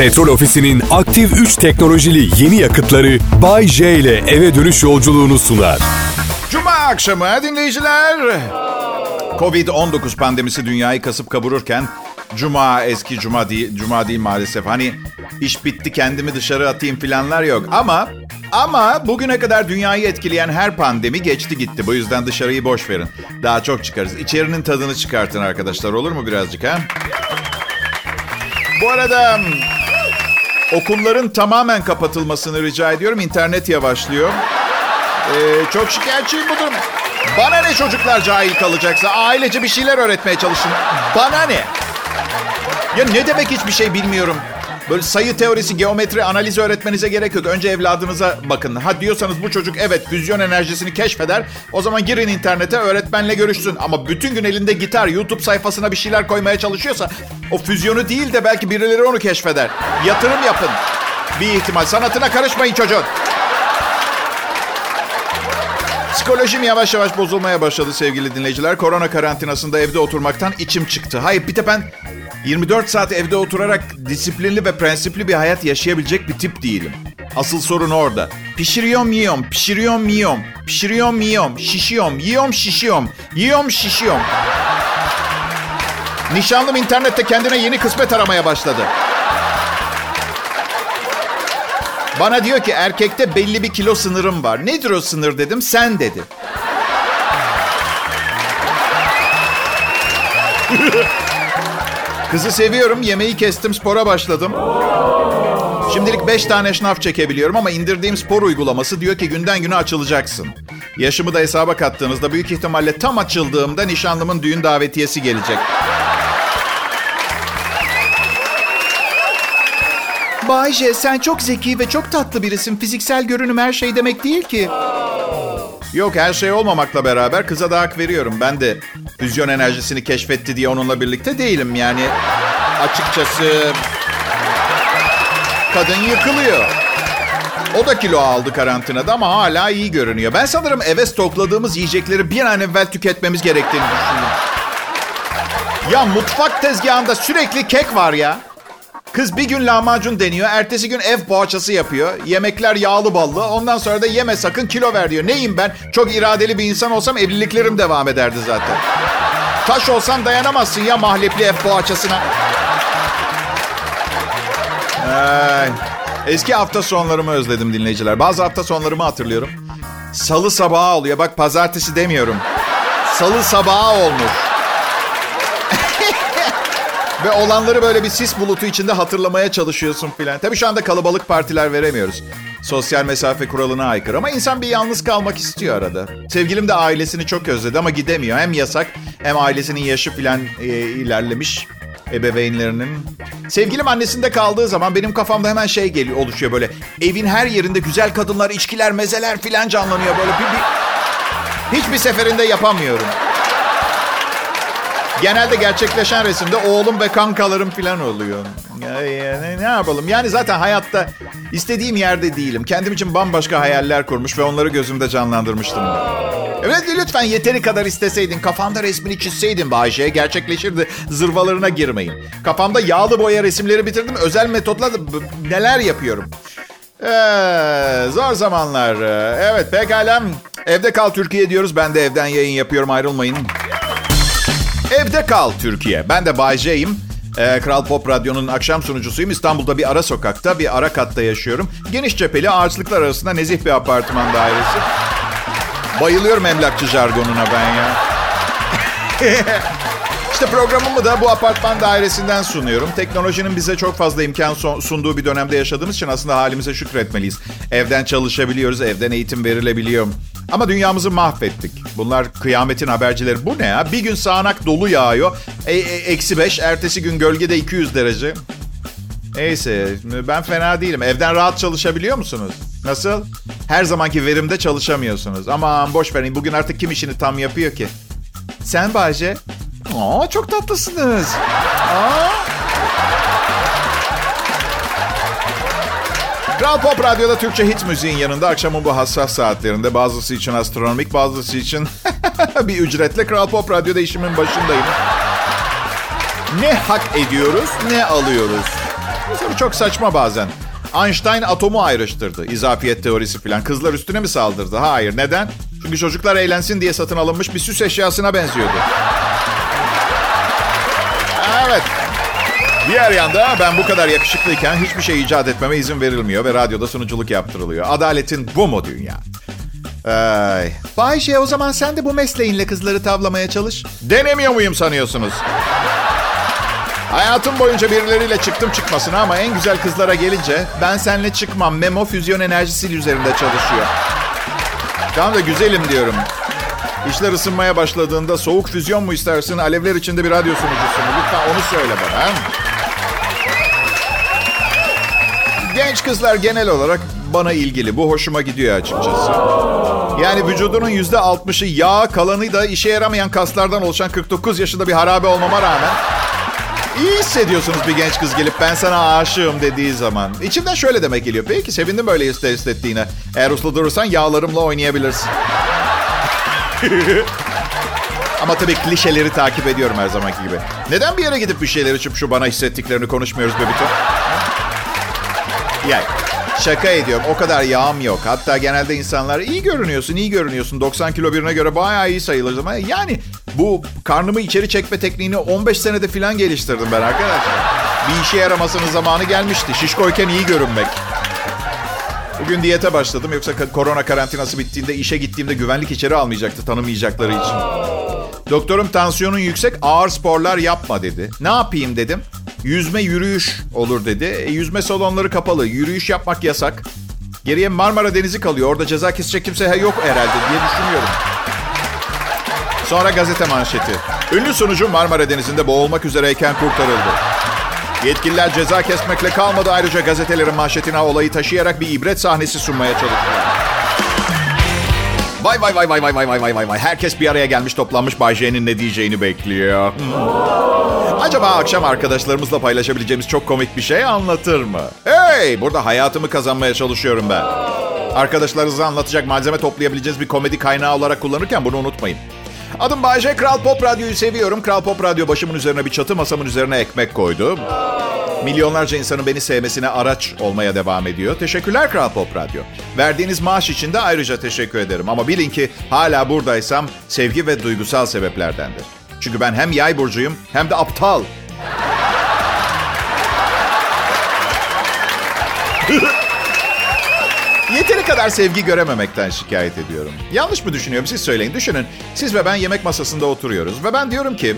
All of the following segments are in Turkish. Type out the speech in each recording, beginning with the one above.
Petrol Ofisi'nin aktif 3 teknolojili yeni yakıtları Bay J ile eve dönüş yolculuğunu sunar. Cuma akşamı dinleyiciler. Covid-19 pandemisi dünyayı kasıp kavururken Cuma eski Cuma değil, Cuma değil maalesef. Hani iş bitti kendimi dışarı atayım filanlar yok. Ama ama bugüne kadar dünyayı etkileyen her pandemi geçti gitti. Bu yüzden dışarıyı boş verin. Daha çok çıkarız. İçerinin tadını çıkartın arkadaşlar olur mu birazcık ha? Bu arada okulların tamamen kapatılmasını rica ediyorum. İnternet yavaşlıyor. Ee, çok şikayetçiyim bu durum. Bana ne çocuklar cahil kalacaksa ailece bir şeyler öğretmeye çalışın. Bana ne? Ya ne demek hiçbir şey bilmiyorum. Böyle sayı teorisi, geometri, analiz öğretmenize gerek yok. Önce evladınıza bakın. Ha diyorsanız bu çocuk evet füzyon enerjisini keşfeder. O zaman girin internete öğretmenle görüşsün. Ama bütün gün elinde gitar, YouTube sayfasına bir şeyler koymaya çalışıyorsa... ...o füzyonu değil de belki birileri onu keşfeder. Yatırım yapın. Bir ihtimal. Sanatına karışmayın çocuğun. Psikolojim yavaş yavaş bozulmaya başladı sevgili dinleyiciler. Korona karantinasında evde oturmaktan içim çıktı. Hayır bir de ben 24 saat evde oturarak disiplinli ve prensipli bir hayat yaşayabilecek bir tip değilim. Asıl sorun orada. Pişiriyorum yiyorum, pişiriyorum yiyorum, pişiriyorum yiyorum, şişiyorum, yiyorum şişiyorum, yiyorum şişiyorum. Nişanlım internette kendine yeni kısmet aramaya başladı. Bana diyor ki erkekte belli bir kilo sınırım var. Nedir o sınır dedim. Sen dedi. Kızı seviyorum. Yemeği kestim. Spora başladım. Şimdilik 5 tane şnaf çekebiliyorum ama indirdiğim spor uygulaması diyor ki günden güne açılacaksın. Yaşımı da hesaba kattığınızda büyük ihtimalle tam açıldığımda nişanlımın düğün davetiyesi gelecek. Bayce sen çok zeki ve çok tatlı birisin. Fiziksel görünüm her şey demek değil ki. Yok her şey olmamakla beraber kıza da hak veriyorum. Ben de füzyon enerjisini keşfetti diye onunla birlikte değilim. Yani açıkçası kadın yıkılıyor. O da kilo aldı karantinada ama hala iyi görünüyor. Ben sanırım eve stokladığımız yiyecekleri bir an evvel tüketmemiz gerektiğini düşünüyorum. Ya mutfak tezgahında sürekli kek var ya. Kız bir gün lahmacun deniyor, ertesi gün ev poğaçası yapıyor. Yemekler yağlı ballı. Ondan sonra da yeme sakın kilo ver diyor. Neyim ben? Çok iradeli bir insan olsam evliliklerim devam ederdi zaten. Taş olsan dayanamazsın ya mahlepli ev poğaçasına. Ay. Eski hafta sonlarımı özledim dinleyiciler. Bazı hafta sonlarımı hatırlıyorum. Salı sabahı oluyor. Bak pazartesi demiyorum. Salı sabahı olmuş. Ve olanları böyle bir sis bulutu içinde hatırlamaya çalışıyorsun filan. Tabii şu anda kalabalık partiler veremiyoruz. Sosyal mesafe kuralına aykırı ama insan bir yalnız kalmak istiyor arada. Sevgilim de ailesini çok özledi ama gidemiyor. Hem yasak hem ailesinin yaşı filan e, ilerlemiş ebeveynlerinin. Sevgilim annesinde kaldığı zaman benim kafamda hemen şey geliyor oluşuyor böyle. Evin her yerinde güzel kadınlar, içkiler, mezeler filan canlanıyor böyle. Bir, bir, hiçbir seferinde yapamıyorum. Genelde gerçekleşen resimde oğlum ve kankalarım falan oluyor. Ne, ne yapalım? Yani zaten hayatta istediğim yerde değilim. Kendim için bambaşka hayaller kurmuş ve onları gözümde canlandırmıştım. Evet lütfen yeteri kadar isteseydin. Kafanda resmini çizseydin Bayşe. Gerçekleşirdi. Zırvalarına girmeyin. Kafamda yağlı boya resimleri bitirdim. Özel metotla neler yapıyorum. Ee, zor zamanlar. Evet pekala. Evde kal Türkiye diyoruz. Ben de evden yayın yapıyorum. Ayrılmayın. Evde kal Türkiye. Ben de Bay. Ee, Kral Pop Radyo'nun akşam sunucusuyum. İstanbul'da bir ara sokakta, bir ara katta yaşıyorum. Geniş cepheli ağaçlıklar arasında nezih bir apartman dairesi. Bayılıyorum emlakçı jargonuna ben ya. işte programımı da bu apartman dairesinden sunuyorum. Teknolojinin bize çok fazla imkan sunduğu bir dönemde yaşadığımız için aslında halimize şükretmeliyiz. Evden çalışabiliyoruz, evden eğitim verilebiliyor. Ama dünyamızı mahvettik. Bunlar kıyametin habercileri. Bu ne ya? Bir gün sağanak dolu yağıyor. E, e, eksi beş. Ertesi gün gölgede 200 derece. Neyse ben fena değilim. Evden rahat çalışabiliyor musunuz? Nasıl? Her zamanki verimde çalışamıyorsunuz. Aman boş verin. Bugün artık kim işini tam yapıyor ki? Sen Bahçe? Aa çok tatlısınız. Aa. Kral Pop Radyo'da Türkçe hit müziğin yanında akşamın bu hassas saatlerinde bazısı için astronomik bazısı için bir ücretle Kral Pop Radyo'da işimin başındayım. Ne hak ediyoruz ne alıyoruz. Bu soru çok saçma bazen. Einstein atomu ayrıştırdı. İzafiyet teorisi falan. Kızlar üstüne mi saldırdı? Hayır. Neden? Çünkü çocuklar eğlensin diye satın alınmış bir süs eşyasına benziyordu. Diğer yanda ben bu kadar yakışıklıyken hiçbir şey icat etmeme izin verilmiyor ve radyoda sunuculuk yaptırılıyor. Adaletin bu mu dünya? Ay. Bayşe o zaman sen de bu mesleğinle kızları tavlamaya çalış. Denemiyor muyum sanıyorsunuz? Hayatım boyunca birileriyle çıktım çıkmasına ama en güzel kızlara gelince ben seninle çıkmam. Memo füzyon enerjisi üzerinde çalışıyor. Tamam da güzelim diyorum. İşler ısınmaya başladığında soğuk füzyon mu istersin, alevler içinde bir radyo sunucusu mu? Lütfen onu söyle bana. He? Genç kızlar genel olarak bana ilgili. Bu hoşuma gidiyor açıkçası. Yani vücudunun yüzde altmışı yağ, kalanı da işe yaramayan kaslardan oluşan 49 yaşında bir harabe olmama rağmen iyi hissediyorsunuz bir genç kız gelip ben sana aşığım dediği zaman. İçimden şöyle demek geliyor. Peki sevindim böyle hissettiğine. Eğer uslu durursan yağlarımla oynayabilirsin. Ama tabii klişeleri takip ediyorum her zamanki gibi. Neden bir yere gidip bir şeyler içip şu bana hissettiklerini konuşmuyoruz Bebito? Yani şaka ediyorum. O kadar yağım yok. Hatta genelde insanlar iyi görünüyorsun, iyi görünüyorsun. 90 kilo birine göre bayağı iyi sayılır ama yani bu karnımı içeri çekme tekniğini 15 senede falan geliştirdim ben arkadaşlar. Bir işe yaramasının zamanı gelmişti. Şişkoyken iyi görünmek. Bugün diyete başladım. Yoksa korona karantinası bittiğinde işe gittiğimde güvenlik içeri almayacaktı tanımayacakları için. Doktorum tansiyonun yüksek ağır sporlar yapma dedi. Ne yapayım dedim. Yüzme yürüyüş olur dedi. E, yüzme salonları kapalı. Yürüyüş yapmak yasak. Geriye Marmara Denizi kalıyor. Orada ceza kesecek kimse yok herhalde diye düşünüyorum. Sonra gazete manşeti. Ünlü sunucu Marmara Denizi'nde boğulmak üzereyken kurtarıldı. Yetkililer ceza kesmekle kalmadı ayrıca gazetelerin manşetine olayı taşıyarak bir ibret sahnesi sunmaya çalıştılar. Vay vay vay vay vay vay vay vay vay vay. Herkes bir araya gelmiş toplanmış Bay J'nin ne diyeceğini bekliyor. Acaba akşam arkadaşlarımızla paylaşabileceğimiz çok komik bir şey anlatır mı? Hey burada hayatımı kazanmaya çalışıyorum ben. Arkadaşlarınıza anlatacak malzeme toplayabileceğiniz bir komedi kaynağı olarak kullanırken bunu unutmayın. Adım Bayce, Kral Pop Radyo'yu seviyorum. Kral Pop Radyo başımın üzerine bir çatı, masamın üzerine ekmek koydu. Milyonlarca insanın beni sevmesine araç olmaya devam ediyor. Teşekkürler Kral Pop Radyo. Verdiğiniz maaş için de ayrıca teşekkür ederim. Ama bilin ki hala buradaysam sevgi ve duygusal sebeplerdendir. Çünkü ben hem yay burcuyum hem de aptal. Yeteri kadar sevgi görememekten şikayet ediyorum. Yanlış mı düşünüyorum siz söyleyin. Düşünün siz ve ben yemek masasında oturuyoruz. Ve ben diyorum ki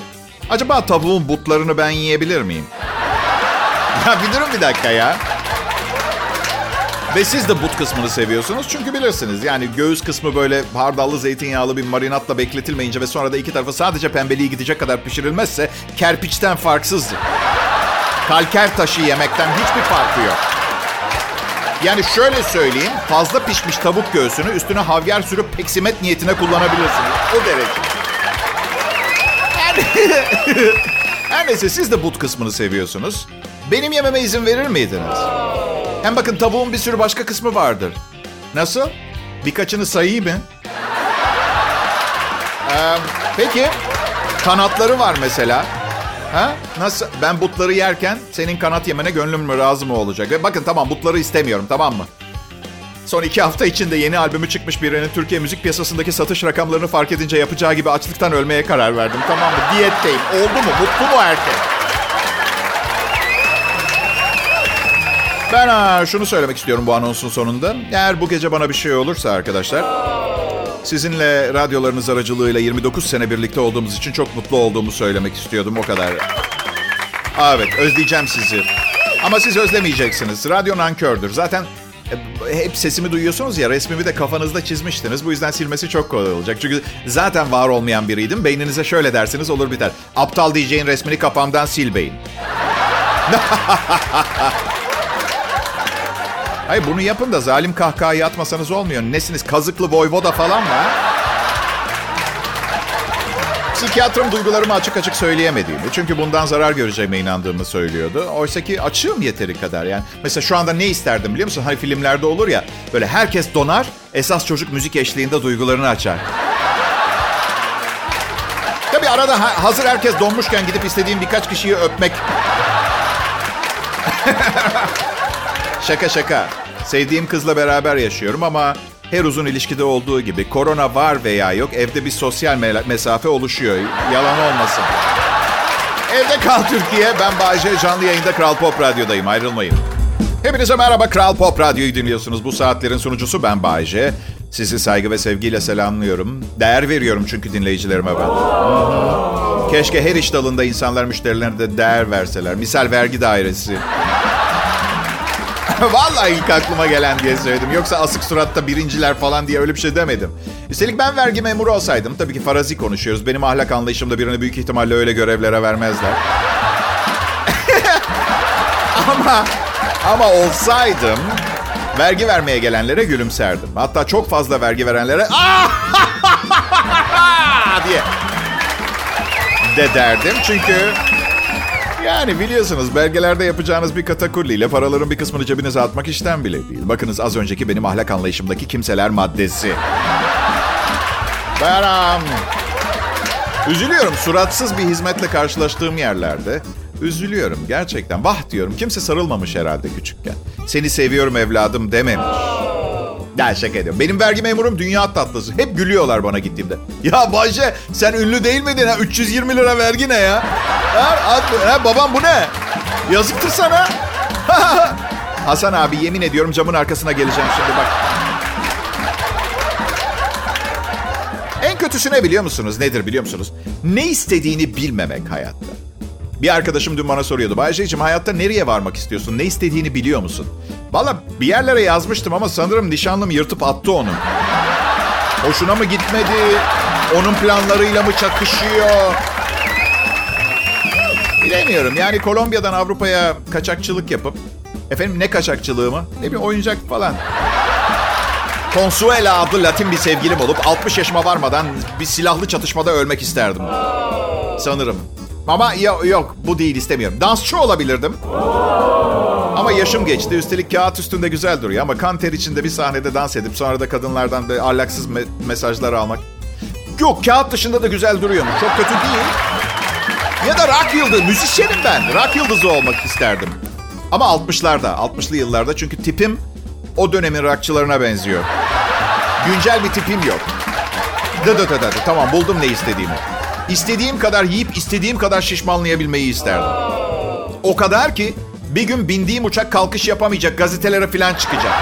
acaba tavuğun butlarını ben yiyebilir miyim? Bir durun bir dakika ya. Ve siz de but kısmını seviyorsunuz çünkü bilirsiniz. Yani göğüs kısmı böyle hardallı zeytinyağlı bir marinatla bekletilmeyince ve sonra da iki tarafı sadece pembeliği gidecek kadar pişirilmezse kerpiçten farksızdır. Kalker taşı yemekten hiçbir farkı yok. Yani şöyle söyleyeyim, fazla pişmiş tavuk göğsünü üstüne havyar sürüp peksimet niyetine kullanabilirsiniz. O derece. Yani... Her neyse siz de but kısmını seviyorsunuz. Benim yememe izin verir miydiniz? Hem bakın tavuğun bir sürü başka kısmı vardır. Nasıl? Birkaçını sayayım mı? Ee, peki. Kanatları var mesela. Ha? Nasıl? Ben butları yerken senin kanat yemene gönlüm mü razı mı olacak? Ve bakın tamam butları istemiyorum tamam mı? Son iki hafta içinde yeni albümü çıkmış birinin Türkiye müzik piyasasındaki satış rakamlarını fark edince yapacağı gibi açlıktan ölmeye karar verdim. Tamam mı? Diyetteyim. Oldu mu? Mutlu mu herkes? Ben ha, şunu söylemek istiyorum bu anonsun sonunda. Eğer bu gece bana bir şey olursa arkadaşlar... Sizinle radyolarınız aracılığıyla 29 sene birlikte olduğumuz için çok mutlu olduğumu söylemek istiyordum. O kadar. Evet, özleyeceğim sizi. Ama siz özlemeyeceksiniz. Radyo nankördür. Zaten hep sesimi duyuyorsunuz ya resmimi de kafanızda çizmiştiniz. Bu yüzden silmesi çok kolay olacak. Çünkü zaten var olmayan biriydim. Beyninize şöyle dersiniz olur biter. Aptal diyeceğin resmini kafamdan sil beyin. Hayır bunu yapın da zalim kahkahayı atmasanız olmuyor. Nesiniz kazıklı voyvoda falan mı? Psikiyatrım duygularımı açık açık söyleyemediğimi, çünkü bundan zarar göreceğime inandığımı söylüyordu. Oysa ki açığım yeteri kadar yani. Mesela şu anda ne isterdim biliyor musun? Hani filmlerde olur ya, böyle herkes donar, esas çocuk müzik eşliğinde duygularını açar. Tabii arada hazır herkes donmuşken gidip istediğim birkaç kişiyi öpmek şaka şaka. Sevdiğim kızla beraber yaşıyorum ama her uzun ilişkide olduğu gibi korona var veya yok evde bir sosyal mesafe oluşuyor. Yalan olmasın. Evde kal Türkiye. Ben Bayece canlı yayında Kral Pop Radyo'dayım. Ayrılmayın. Hepinize merhaba. Kral Pop Radyo'yu dinliyorsunuz. Bu saatlerin sunucusu ben Bayece. Sizi saygı ve sevgiyle selamlıyorum. Değer veriyorum çünkü dinleyicilerime ben. Keşke her iş dalında insanlar müşterilerine de değer verseler. Misal vergi dairesi. Vallahi ilk aklıma gelen diye söyledim. Yoksa asık suratta birinciler falan diye öyle bir şey demedim. Üstelik ben vergi memuru olsaydım, tabii ki farazi konuşuyoruz. Benim ahlak anlayışımda birini büyük ihtimalle öyle görevlere vermezler. ama ama olsaydım vergi vermeye gelenlere gülümserdim. Hatta çok fazla vergi verenlere diye de derdim. Çünkü yani biliyorsunuz belgelerde yapacağınız bir katakulliyle paraların bir kısmını cebinize atmak işten bile değil. Bakınız az önceki benim ahlak anlayışımdaki kimseler maddesi. Beram. Üzülüyorum suratsız bir hizmetle karşılaştığım yerlerde. Üzülüyorum gerçekten. Vah diyorum kimse sarılmamış herhalde küçükken. Seni seviyorum evladım dememiş. Ya şaka ediyorum. Benim vergi memurum dünya tatlısı. Hep gülüyorlar bana gittiğimde. Ya Bayce sen ünlü değil miydin ha? 320 lira vergi ne ya? Ha, ha, babam bu ne? Yazıktır sana. Hasan abi yemin ediyorum camın arkasına geleceğim şimdi bak. En kötüsü ne biliyor musunuz? Nedir biliyor musunuz? Ne istediğini bilmemek hayatta. Bir arkadaşım dün bana soruyordu. Bayce'cim hayatta nereye varmak istiyorsun? Ne istediğini biliyor musun? Valla bir yerlere yazmıştım ama sanırım nişanlım yırtıp attı onu. Hoşuna mı gitmedi? Onun planlarıyla mı çakışıyor? Bilemiyorum. Yani Kolombiya'dan Avrupa'ya kaçakçılık yapıp... Efendim ne kaçakçılığı mı? Ne bir oyuncak falan. Consuela adlı Latin bir sevgilim olup 60 yaşıma varmadan bir silahlı çatışmada ölmek isterdim. Sanırım. Ama yok, yok bu değil istemiyorum. Dansçı olabilirdim. Ama yaşım geçti. Üstelik kağıt üstünde güzel duruyor. Ama kan ter içinde bir sahnede dans edip sonra da kadınlardan da ahlaksız me- mesajlar almak. Yok kağıt dışında da güzel duruyormuş. Çok kötü değil. Ya da rock yıldızı. Müzisyenim ben. Rock yıldızı olmak isterdim. Ama 60'larda. 60'lı yıllarda. Çünkü tipim o dönemin rockçılarına benziyor. Güncel bir tipim yok. Dı dı dı dı. Tamam buldum ne istediğimi. İstediğim kadar yiyip istediğim kadar şişmanlayabilmeyi isterdim. O kadar ki bir gün bindiğim uçak kalkış yapamayacak, gazetelere falan çıkacak.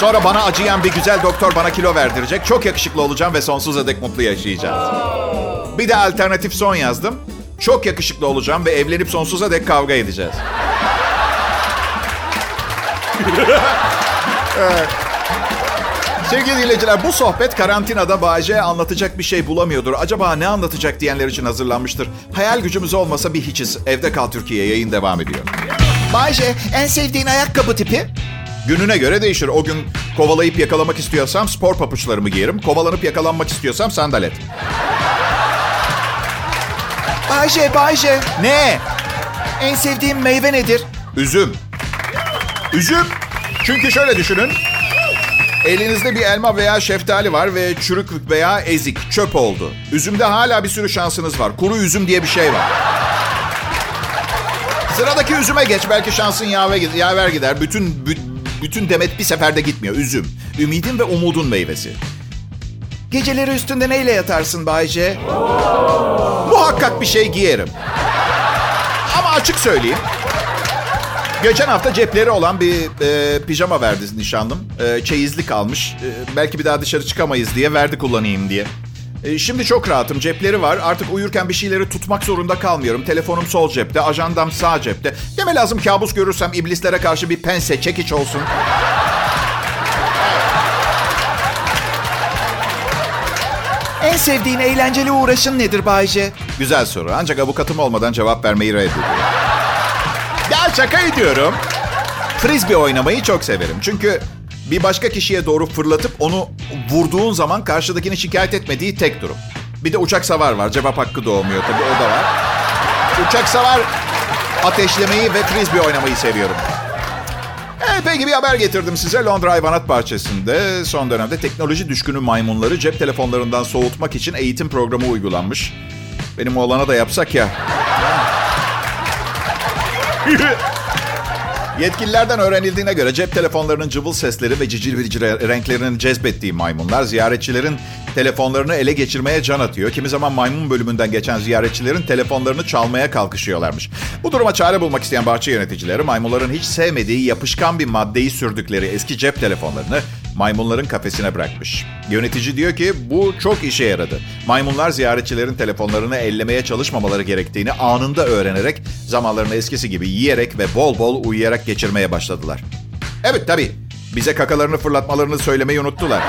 Sonra bana acıyan bir güzel doktor bana kilo verdirecek. Çok yakışıklı olacağım ve sonsuza dek mutlu yaşayacağız. Bir de alternatif son yazdım. Çok yakışıklı olacağım ve evlenip sonsuza dek kavga edeceğiz. evet. Sevgili dinleyiciler bu sohbet karantinada Bayce anlatacak bir şey bulamıyordur. Acaba ne anlatacak diyenler için hazırlanmıştır. Hayal gücümüz olmasa bir hiçiz. Evde Kal Türkiye yayın devam ediyor. Bayce en sevdiğin ayakkabı tipi? Gününe göre değişir. O gün kovalayıp yakalamak istiyorsam spor papuçlarımı giyerim. Kovalanıp yakalanmak istiyorsam sandalet. Bayce, Bayce. Ne? En sevdiğim meyve nedir? Üzüm. Üzüm. Çünkü şöyle düşünün. Elinizde bir elma veya şeftali var ve çürük veya ezik, çöp oldu. Üzümde hala bir sürü şansınız var. Kuru üzüm diye bir şey var. Sıradaki üzüme geç. Belki şansın yaver, gider. Bütün bütün demet bir seferde gitmiyor. Üzüm. Ümidin ve umudun meyvesi. Geceleri üstünde neyle yatarsın Bayce? Muhakkak bir şey giyerim. Ama açık söyleyeyim. Geçen hafta cepleri olan bir e, pijama verdi nişanlım. E, çeyizlik almış. E, belki bir daha dışarı çıkamayız diye verdi kullanayım diye. E, şimdi çok rahatım. Cepleri var. Artık uyurken bir şeyleri tutmak zorunda kalmıyorum. Telefonum sol cepte, ajandam sağ cepte. Deme lazım kabus görürsem iblislere karşı bir pense, çekiç olsun. En sevdiğin eğlenceli uğraşın nedir Bayce? Güzel soru. Ancak avukatım olmadan cevap vermeyi reddediyorum. Şaka ediyorum. Frisbee oynamayı çok severim. Çünkü bir başka kişiye doğru fırlatıp onu vurduğun zaman karşıdakini şikayet etmediği tek durum. Bir de uçak savar var. Cevap hakkı doğmuyor tabii o da var. Uçak savar ateşlemeyi ve frisbee oynamayı seviyorum. Evet peki bir haber getirdim size. Londra Hayvanat Bahçesi'nde son dönemde teknoloji düşkünü maymunları cep telefonlarından soğutmak için eğitim programı uygulanmış. Benim oğlana da yapsak ya. Yetkililerden öğrenildiğine göre cep telefonlarının cıvıl sesleri ve cicil verici renklerinin cezbettiği maymunlar ziyaretçilerin telefonlarını ele geçirmeye can atıyor. Kimi zaman maymun bölümünden geçen ziyaretçilerin telefonlarını çalmaya kalkışıyorlarmış. Bu duruma çare bulmak isteyen bahçe yöneticileri maymunların hiç sevmediği yapışkan bir maddeyi sürdükleri eski cep telefonlarını maymunların kafesine bırakmış. Yönetici diyor ki bu çok işe yaradı. Maymunlar ziyaretçilerin telefonlarını ellemeye çalışmamaları gerektiğini anında öğrenerek zamanlarını eskisi gibi yiyerek ve bol bol uyuyarak geçirmeye başladılar. Evet tabii bize kakalarını fırlatmalarını söylemeyi unuttular.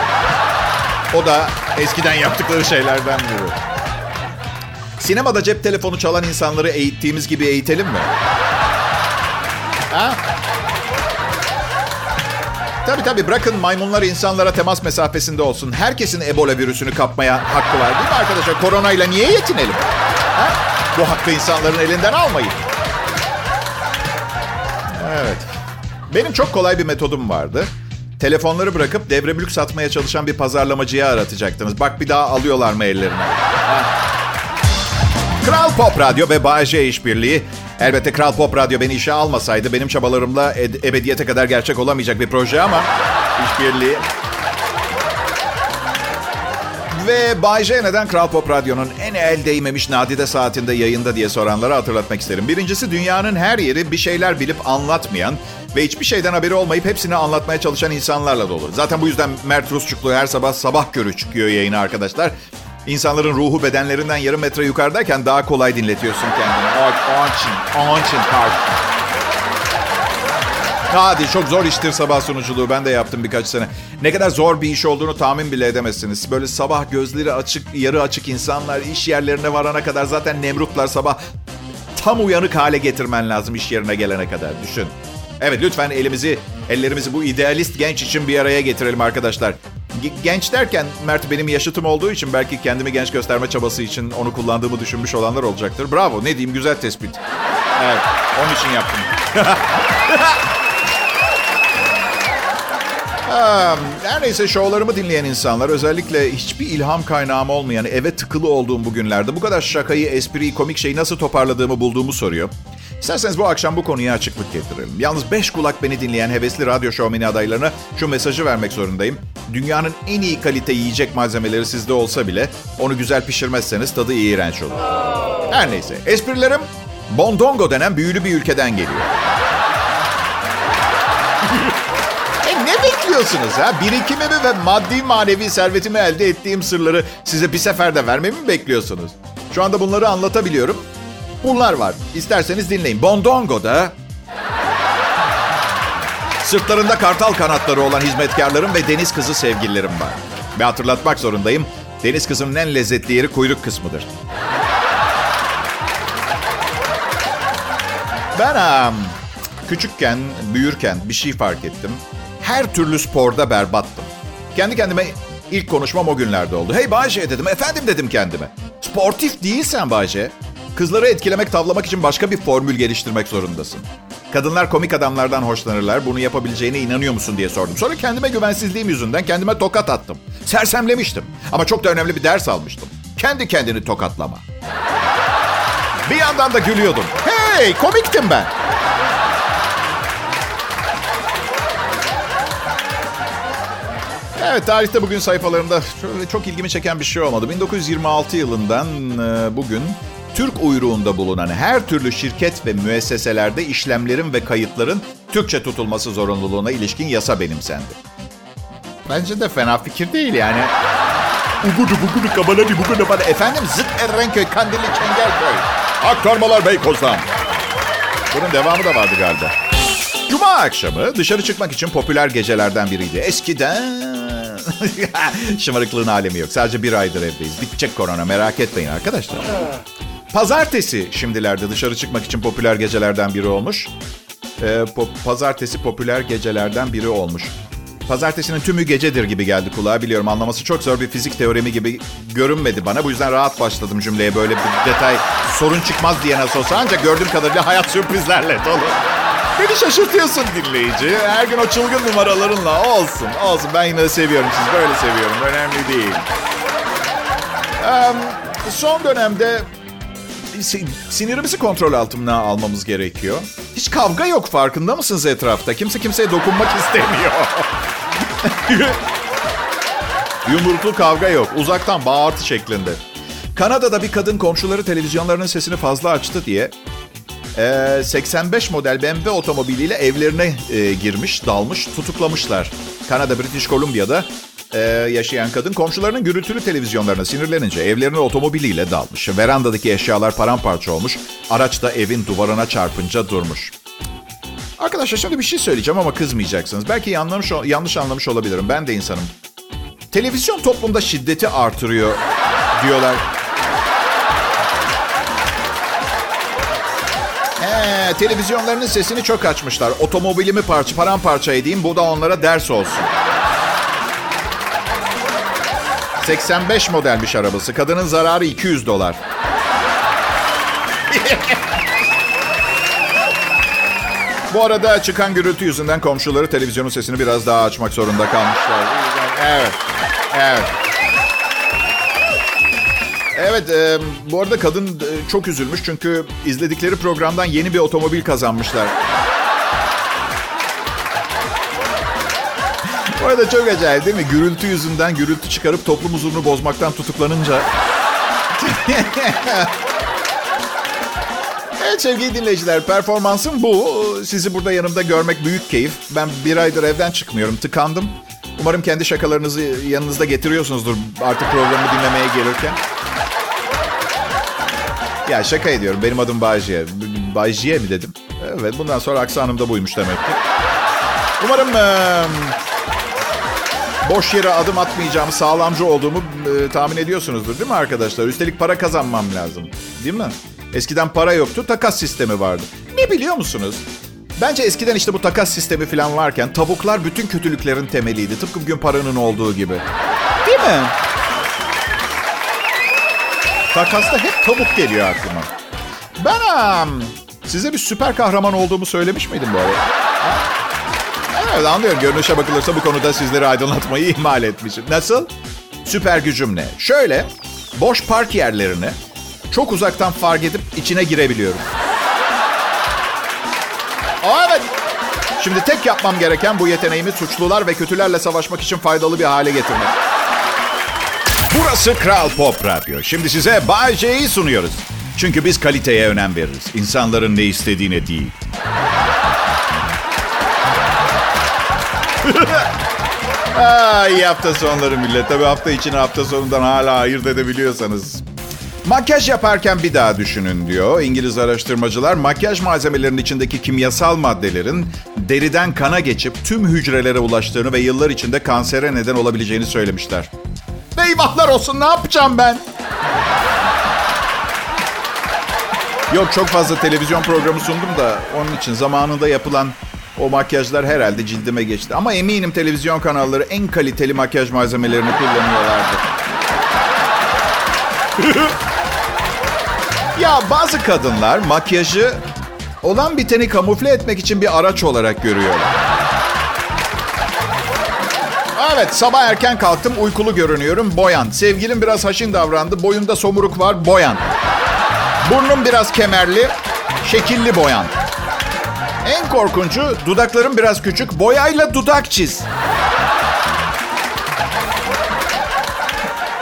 O da eskiden yaptıkları şeylerden biri. Sinemada cep telefonu çalan insanları eğittiğimiz gibi eğitelim mi? Ha? Tabii tabii bırakın maymunlar insanlara temas mesafesinde olsun. Herkesin Ebola virüsünü kapmaya hakkı var değil mi arkadaşlar? Koronayla niye yetinelim? Ha? Bu hakkı insanların elinden almayın. Evet. Benim çok kolay bir metodum vardı. Telefonları bırakıp devre mülk satmaya çalışan bir pazarlamacıya aratacaktınız. Bak bir daha alıyorlar mı ellerine? Kral Pop Radyo ve Bağcay İşbirliği. Elbette Kral Pop Radyo beni işe almasaydı benim çabalarımla ed- ebediyete kadar gerçek olamayacak bir proje ama işbirliği. Ve Bay J neden Kral Pop Radyo'nun en el değmemiş nadide saatinde yayında diye soranlara hatırlatmak isterim. Birincisi dünyanın her yeri bir şeyler bilip anlatmayan ve hiçbir şeyden haberi olmayıp hepsini anlatmaya çalışan insanlarla dolu. Zaten bu yüzden Mert Rusçuklu her sabah sabah körü çıkıyor yayına arkadaşlar. İnsanların ruhu bedenlerinden yarım metre yukarıdayken daha kolay dinletiyorsun kendini. O, onun için, onun için Hadi çok zor iştir sabah sunuculuğu. Ben de yaptım birkaç sene. Ne kadar zor bir iş olduğunu tahmin bile edemezsiniz. Böyle sabah gözleri açık, yarı açık insanlar iş yerlerine varana kadar zaten nemrutlar sabah tam uyanık hale getirmen lazım iş yerine gelene kadar. Düşün. Evet lütfen elimizi, ellerimizi bu idealist genç için bir araya getirelim arkadaşlar. Genç derken Mert benim yaşıtım olduğu için belki kendimi genç gösterme çabası için onu kullandığımı düşünmüş olanlar olacaktır. Bravo ne diyeyim güzel tespit. Evet onun için yaptım. Her neyse şovlarımı dinleyen insanlar özellikle hiçbir ilham kaynağım olmayan eve tıkılı olduğum bugünlerde bu kadar şakayı, espriyi, komik şeyi nasıl toparladığımı bulduğumu soruyor. İsterseniz bu akşam bu konuya açıklık getirelim. Yalnız beş kulak beni dinleyen hevesli radyo şovmeni adaylarına şu mesajı vermek zorundayım. Dünyanın en iyi kalite yiyecek malzemeleri sizde olsa bile onu güzel pişirmezseniz tadı iğrenç olur. Her neyse esprilerim Bondongo denen büyülü bir ülkeden geliyor. e ne bekliyorsunuz ha? Birikimimi ve maddi manevi servetimi elde ettiğim sırları size bir seferde vermemi mi bekliyorsunuz? Şu anda bunları anlatabiliyorum. Bunlar var. İsterseniz dinleyin. Bondongo'da sırtlarında kartal kanatları olan hizmetkarlarım ve deniz kızı sevgililerim var. Ve hatırlatmak zorundayım. Deniz kızının en lezzetli yeri kuyruk kısmıdır. Ben um, küçükken, büyürken bir şey fark ettim. Her türlü sporda berbattım. Kendi kendime ilk konuşmam o günlerde oldu. Hey Bayce dedim. Efendim dedim kendime. Sportif değilsen Bayce. Kızları etkilemek, tavlamak için başka bir formül geliştirmek zorundasın. Kadınlar komik adamlardan hoşlanırlar. Bunu yapabileceğine inanıyor musun diye sordum. Sonra kendime güvensizliğim yüzünden kendime tokat attım. Sersemlemiştim. Ama çok da önemli bir ders almıştım. Kendi kendini tokatlama. Bir yandan da gülüyordum. Hey komiktim ben. Evet tarihte bugün sayfalarında çok ilgimi çeken bir şey olmadı. 1926 yılından e, bugün Türk uyruğunda bulunan her türlü şirket ve müesseselerde işlemlerin ve kayıtların Türkçe tutulması zorunluluğuna ilişkin yasa benimsendi. Bence de fena fikir değil yani. Ugudu bugudu kabaladi bugudu bana. Efendim Zıt Erenköy, Kandilli, Çengelköy. Aktarmalar Beykoz'dan. Bunun devamı da vardı galiba. Cuma akşamı dışarı çıkmak için popüler gecelerden biriydi. Eskiden... Şımarıklığın alemi yok. Sadece bir aydır evdeyiz. Bitecek korona merak etmeyin arkadaşlar. Pazartesi şimdilerde dışarı çıkmak için popüler gecelerden biri olmuş. Ee, po- pazartesi popüler gecelerden biri olmuş. Pazartesinin tümü gecedir gibi geldi kulağa biliyorum. Anlaması çok zor bir fizik teoremi gibi görünmedi bana. Bu yüzden rahat başladım cümleye. Böyle bir detay sorun çıkmaz diye nasıl olsa. Ancak gördüğüm kadarıyla hayat sürprizlerle dolu. Beni şaşırtıyorsun dinleyici. Her gün o çılgın numaralarınla olsun. Olsun ben yine seviyorum sizi. Böyle seviyorum. Önemli değil. Ee, son dönemde sinirimizi kontrol altına almamız gerekiyor. Hiç kavga yok farkında mısınız etrafta? Kimse kimseye dokunmak istemiyor. Yumruklu kavga yok. Uzaktan bağırtı şeklinde. Kanada'da bir kadın komşuları televizyonlarının sesini fazla açtı diye 85 model BMW otomobiliyle evlerine girmiş, dalmış, tutuklamışlar. Kanada, British Columbia'da e, yaşayan kadın komşularının gürültülü televizyonlarına sinirlenince evlerine otomobiliyle dalmış. Verandadaki eşyalar paramparça olmuş. Araç da evin duvarına çarpınca durmuş. Arkadaşlar şimdi bir şey söyleyeceğim ama kızmayacaksınız. Belki yanlış, yanlış anlamış olabilirim. Ben de insanım. Televizyon toplumda şiddeti artırıyor diyorlar. He, televizyonlarının sesini çok açmışlar. Otomobilimi parça paramparça edeyim bu da onlara ders olsun. 85 modelmiş arabası. Kadının zararı 200 dolar. Bu arada çıkan gürültü yüzünden komşuları televizyonun sesini biraz daha açmak zorunda kalmışlar. Evet. Evet. Evet, e, bu arada kadın e, çok üzülmüş çünkü izledikleri programdan yeni bir otomobil kazanmışlar. Bu arada çok acayip değil mi? Gürültü yüzünden gürültü çıkarıp toplum huzurunu bozmaktan tutuklanınca... evet sevgili dinleyiciler, performansım bu. Sizi burada yanımda görmek büyük keyif. Ben bir aydır evden çıkmıyorum, tıkandım. Umarım kendi şakalarınızı yanınızda getiriyorsunuzdur artık programı dinlemeye gelirken. Ya şaka ediyorum. Benim adım Bayciye. Bayciye mi dedim? Evet bundan sonra aksanım da buymuş demek ki. Umarım e, boş yere adım atmayacağım, sağlamcı olduğumu e, tahmin ediyorsunuzdur değil mi arkadaşlar? Üstelik para kazanmam lazım. Değil mi? Eskiden para yoktu, takas sistemi vardı. Ne biliyor musunuz? Bence eskiden işte bu takas sistemi falan varken tavuklar bütün kötülüklerin temeliydi. Tıpkı bugün paranın olduğu gibi. Değil mi? Takasta hep tavuk geliyor aklıma. Ben size bir süper kahraman olduğumu söylemiş miydim bu arada? Evet anlıyorum. Görünüşe bakılırsa bu konuda sizleri aydınlatmayı ihmal etmişim. Nasıl? Süper gücüm ne? Şöyle, boş park yerlerini çok uzaktan fark edip içine girebiliyorum. Evet. Şimdi tek yapmam gereken bu yeteneğimi suçlular ve kötülerle savaşmak için faydalı bir hale getirmek. Burası Kral Pop Radyo. Şimdi size Bay J'yi sunuyoruz. Çünkü biz kaliteye önem veririz. İnsanların ne istediğine değil. Ay hafta sonları millet. Tabii hafta içini hafta sonundan hala ayırt edebiliyorsanız. Makyaj yaparken bir daha düşünün diyor. İngiliz araştırmacılar makyaj malzemelerinin içindeki kimyasal maddelerin deriden kana geçip tüm hücrelere ulaştığını ve yıllar içinde kansere neden olabileceğini söylemişler. Eyvahlar olsun ne yapacağım ben? Yok çok fazla televizyon programı sundum da onun için zamanında yapılan o makyajlar herhalde cildime geçti. Ama eminim televizyon kanalları en kaliteli makyaj malzemelerini kullanıyorlardı. ya bazı kadınlar makyajı olan biteni kamufle etmek için bir araç olarak görüyorlar. Evet sabah erken kalktım uykulu görünüyorum boyan. Sevgilim biraz haşin davrandı boyunda somuruk var boyan. Burnum biraz kemerli şekilli boyan. En korkuncu dudaklarım biraz küçük boyayla dudak çiz.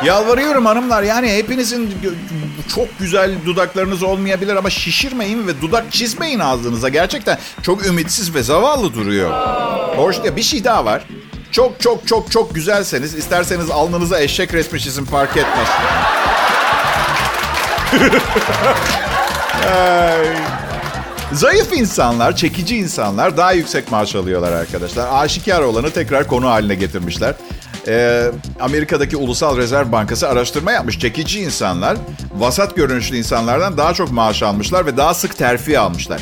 Yalvarıyorum hanımlar yani hepinizin çok güzel dudaklarınız olmayabilir ama şişirmeyin ve dudak çizmeyin ağzınıza. Gerçekten çok ümitsiz ve zavallı duruyor. Hoş bir şey daha var. Çok çok çok çok güzelseniz isterseniz alnınıza eşek resmi çizin fark etmez. Zayıf insanlar, çekici insanlar daha yüksek maaş alıyorlar arkadaşlar. Aşikar olanı tekrar konu haline getirmişler. Ee, Amerika'daki Ulusal Rezerv Bankası araştırma yapmış. Çekici insanlar vasat görünüşlü insanlardan daha çok maaş almışlar ve daha sık terfi almışlar.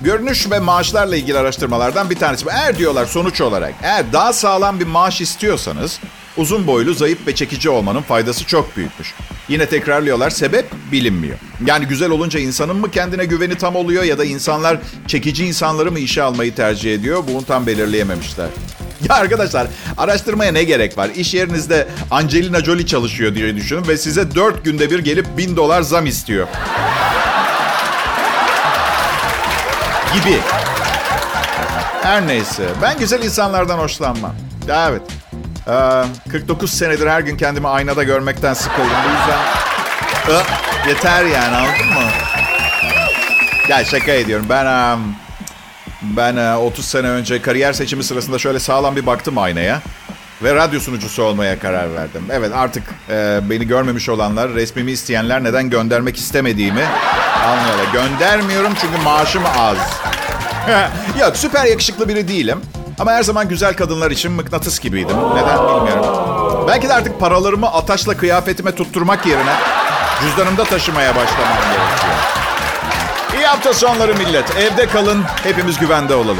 Görünüş ve maaşlarla ilgili araştırmalardan bir tanesi. Eğer diyorlar sonuç olarak eğer daha sağlam bir maaş istiyorsanız uzun boylu, zayıf ve çekici olmanın faydası çok büyükmüş. Yine tekrarlıyorlar sebep bilinmiyor. Yani güzel olunca insanın mı kendine güveni tam oluyor ya da insanlar çekici insanları mı işe almayı tercih ediyor bunu tam belirleyememişler. Ya arkadaşlar araştırmaya ne gerek var? İş yerinizde Angelina Jolie çalışıyor diye düşünün ve size dört günde bir gelip bin dolar zam istiyor. gibi. Her neyse. Ben güzel insanlardan hoşlanmam. Evet. Ee, 49 senedir her gün kendimi aynada görmekten sıkıldım. Bu yüzden yeter yani anladın mı? Ya şaka ediyorum. Ben ben e, 30 sene önce kariyer seçimi sırasında şöyle sağlam bir baktım aynaya. Ve radyo sunucusu olmaya karar verdim. Evet artık e, beni görmemiş olanlar, resmimi isteyenler neden göndermek istemediğimi anlıyorlar. Göndermiyorum çünkü maaşım az. Yok süper yakışıklı biri değilim. Ama her zaman güzel kadınlar için mıknatıs gibiydim. Neden bilmiyorum. Belki de artık paralarımı ataşla kıyafetime tutturmak yerine cüzdanımda taşımaya başlamam gerekiyor. İyi hafta sonları millet. Evde kalın, hepimiz güvende olalım.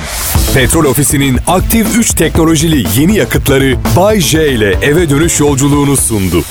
Petrol Ofisi'nin aktif 3 teknolojili yeni yakıtları Bay J ile eve dönüş yolculuğunu sundu.